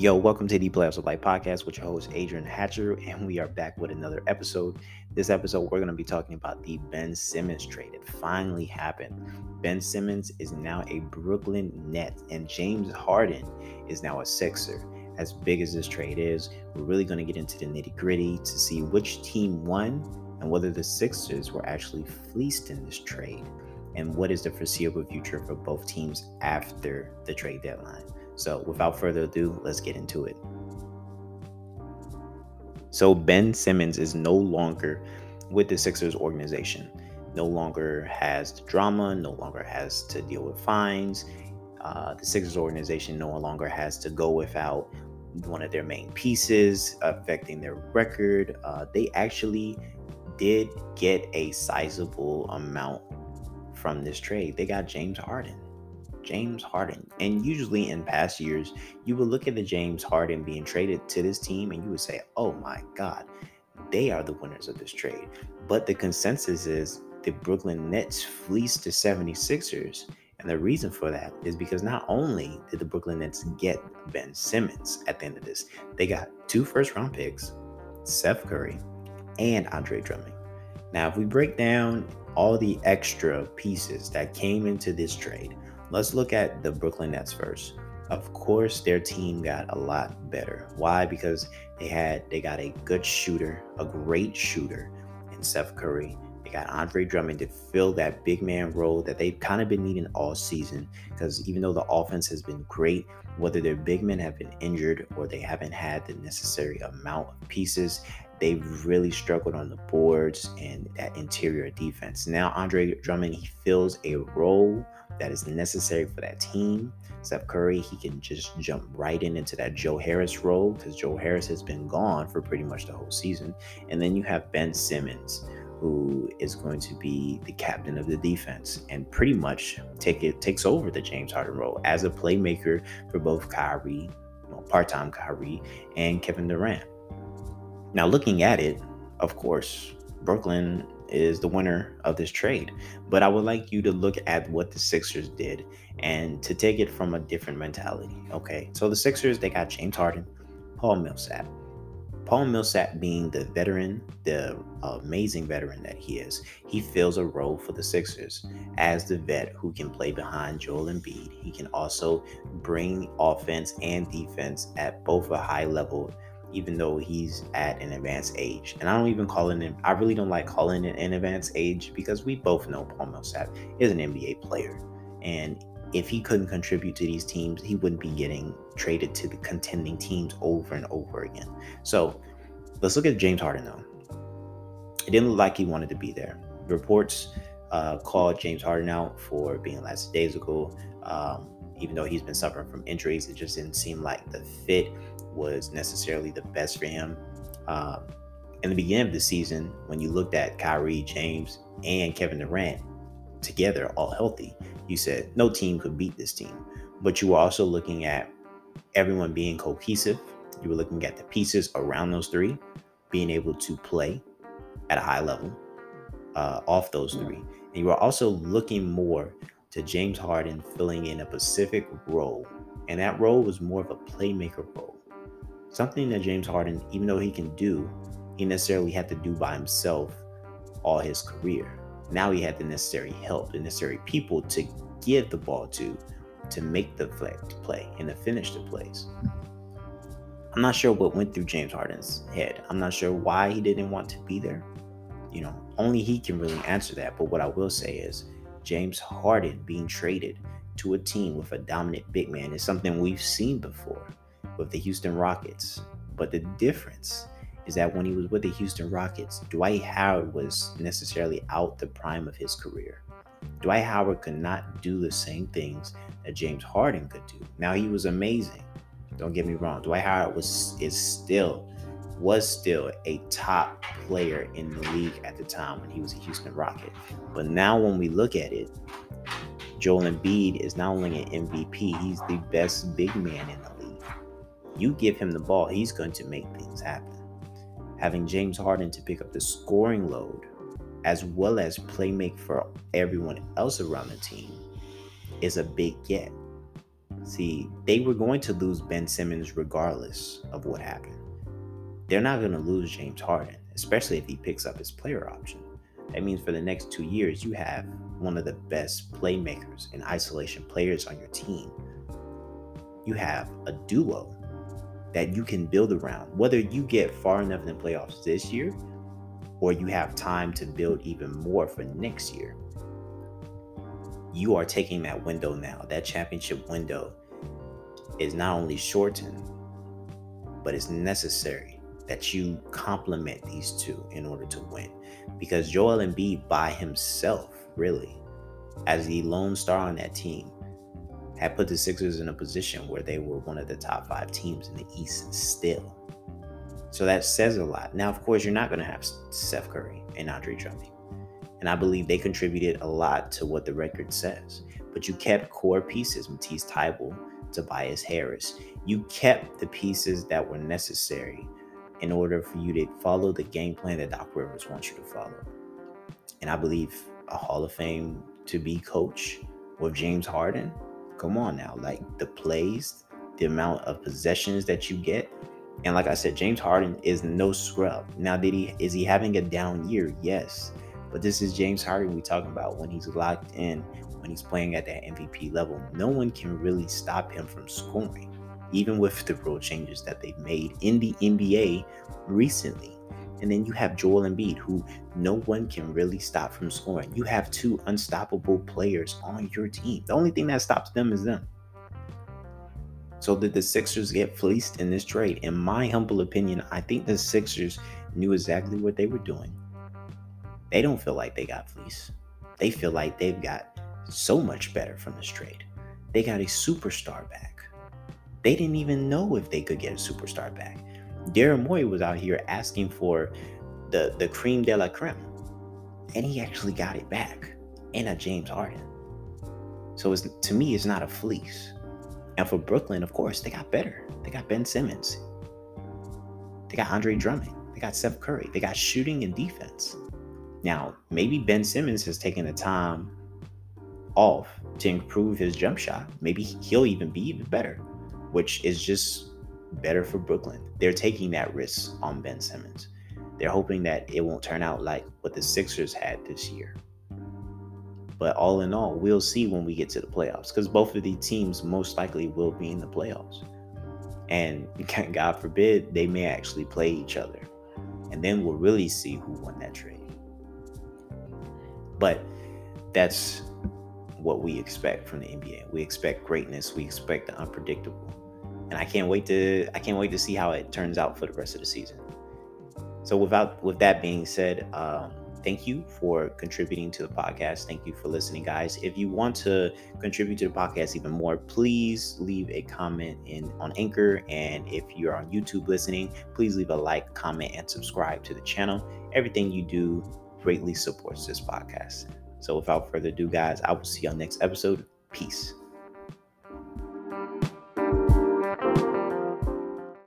Yo, welcome to the Playoffs of Life podcast with your host, Adrian Hatcher, and we are back with another episode. This episode, we're going to be talking about the Ben Simmons trade. It finally happened. Ben Simmons is now a Brooklyn Net, and James Harden is now a Sixer. As big as this trade is, we're really going to get into the nitty gritty to see which team won and whether the Sixers were actually fleeced in this trade, and what is the foreseeable future for both teams after the trade deadline. So, without further ado, let's get into it. So, Ben Simmons is no longer with the Sixers organization, no longer has the drama, no longer has to deal with fines. Uh, the Sixers organization no longer has to go without one of their main pieces affecting their record. Uh, they actually did get a sizable amount from this trade. They got James Harden. James Harden. And usually in past years, you would look at the James Harden being traded to this team and you would say, oh my God, they are the winners of this trade. But the consensus is the Brooklyn Nets fleeced the 76ers. And the reason for that is because not only did the Brooklyn Nets get Ben Simmons at the end of this, they got two first round picks, Seth Curry, and Andre Drummond. Now, if we break down all the extra pieces that came into this trade, Let's look at the Brooklyn Nets first. Of course, their team got a lot better. Why? Because they had they got a good shooter, a great shooter in Seth Curry. They got Andre Drummond to fill that big man role that they've kind of been needing all season. Because even though the offense has been great, whether their big men have been injured or they haven't had the necessary amount of pieces, they've really struggled on the boards and that interior defense. Now, Andre Drummond, he fills a role that is necessary for that team. Seth Curry, he can just jump right in into that Joe Harris role because Joe Harris has been gone for pretty much the whole season. And then you have Ben Simmons, who is going to be the captain of the defense and pretty much take it takes over the James Harden role as a playmaker for both Kyrie, well, part-time Kyrie, and Kevin Durant. Now, looking at it, of course, Brooklyn is the winner of this trade. But I would like you to look at what the Sixers did and to take it from a different mentality. Okay, so the Sixers, they got James Harden, Paul Millsap. Paul Millsap being the veteran, the amazing veteran that he is, he fills a role for the Sixers as the vet who can play behind Joel Embiid. He can also bring offense and defense at both a high level even though he's at an advanced age. And I don't even call it, I really don't like calling it an advanced age because we both know Paul Millsap is an NBA player. And if he couldn't contribute to these teams, he wouldn't be getting traded to the contending teams over and over again. So let's look at James Harden though. It didn't look like he wanted to be there. Reports uh, called James Harden out for being ago. Um, even though he's been suffering from injuries, it just didn't seem like the fit was necessarily the best for him. Um, in the beginning of the season, when you looked at Kyrie, James, and Kevin Durant together, all healthy, you said no team could beat this team. But you were also looking at everyone being cohesive. You were looking at the pieces around those three being able to play at a high level uh, off those three. And you were also looking more to James Harden filling in a specific role. And that role was more of a playmaker role. Something that James Harden, even though he can do, he necessarily had to do by himself all his career. Now he had the necessary help, the necessary people to give the ball to, to make the play and to finish the plays. I'm not sure what went through James Harden's head. I'm not sure why he didn't want to be there. You know, only he can really answer that. But what I will say is James Harden being traded to a team with a dominant big man is something we've seen before with the Houston Rockets. But the difference is that when he was with the Houston Rockets, Dwight Howard was necessarily out the prime of his career. Dwight Howard could not do the same things that James Harden could do. Now he was amazing. Don't get me wrong. Dwight Howard was is still was still a top player in the league at the time when he was a Houston Rocket. But now when we look at it, Joel Embiid is not only an MVP, he's the best big man in the you give him the ball, he's going to make things happen. Having James Harden to pick up the scoring load as well as play make for everyone else around the team is a big get. See, they were going to lose Ben Simmons regardless of what happened. They're not going to lose James Harden, especially if he picks up his player option. That means for the next two years, you have one of the best playmakers and isolation players on your team. You have a duo that you can build around. Whether you get far enough in the playoffs this year or you have time to build even more for next year, you are taking that window now. That championship window is not only shortened, but it's necessary that you complement these two in order to win. Because Joel Embiid by himself, really, as the lone star on that team, had put the Sixers in a position where they were one of the top five teams in the East still. So that says a lot. Now, of course, you're not going to have Steph Curry and Andre Drummond. And I believe they contributed a lot to what the record says. But you kept core pieces, Matisse Thybulle, Tobias Harris. You kept the pieces that were necessary in order for you to follow the game plan that Doc Rivers wants you to follow. And I believe a Hall of Fame to be coach with James Harden. Come on now, like the plays, the amount of possessions that you get. And like I said, James Harden is no scrub. Now, did he is he having a down year? Yes. But this is James Harden we talking about when he's locked in, when he's playing at that MVP level. No one can really stop him from scoring, even with the rule changes that they've made in the NBA recently. And then you have Joel Embiid, who no one can really stop from scoring. You have two unstoppable players on your team. The only thing that stops them is them. So did the Sixers get fleeced in this trade? In my humble opinion, I think the Sixers knew exactly what they were doing. They don't feel like they got fleeced. They feel like they've got so much better from this trade. They got a superstar back. They didn't even know if they could get a superstar back. Daryl Morey was out here asking for the, the cream de la creme, and he actually got it back in a James Harden. So it's, to me, it's not a fleece. And for Brooklyn, of course, they got better. They got Ben Simmons. They got Andre Drummond. They got Steph Curry. They got shooting and defense. Now, maybe Ben Simmons has taken the time off to improve his jump shot. Maybe he'll even be even better, which is just better for Brooklyn. They're taking that risk on Ben Simmons. They're hoping that it won't turn out like what the Sixers had this year. But all in all, we'll see when we get to the playoffs because both of these teams most likely will be in the playoffs. And God forbid, they may actually play each other. And then we'll really see who won that trade. But that's what we expect from the NBA. We expect greatness. We expect the unpredictable. And I can't wait to I can't wait to see how it turns out for the rest of the season. So without with that being said, um, thank you for contributing to the podcast. Thank you for listening, guys. If you want to contribute to the podcast even more, please leave a comment in on Anchor. And if you're on YouTube listening, please leave a like, comment, and subscribe to the channel. Everything you do greatly supports this podcast. So without further ado, guys, I will see you on next episode. Peace.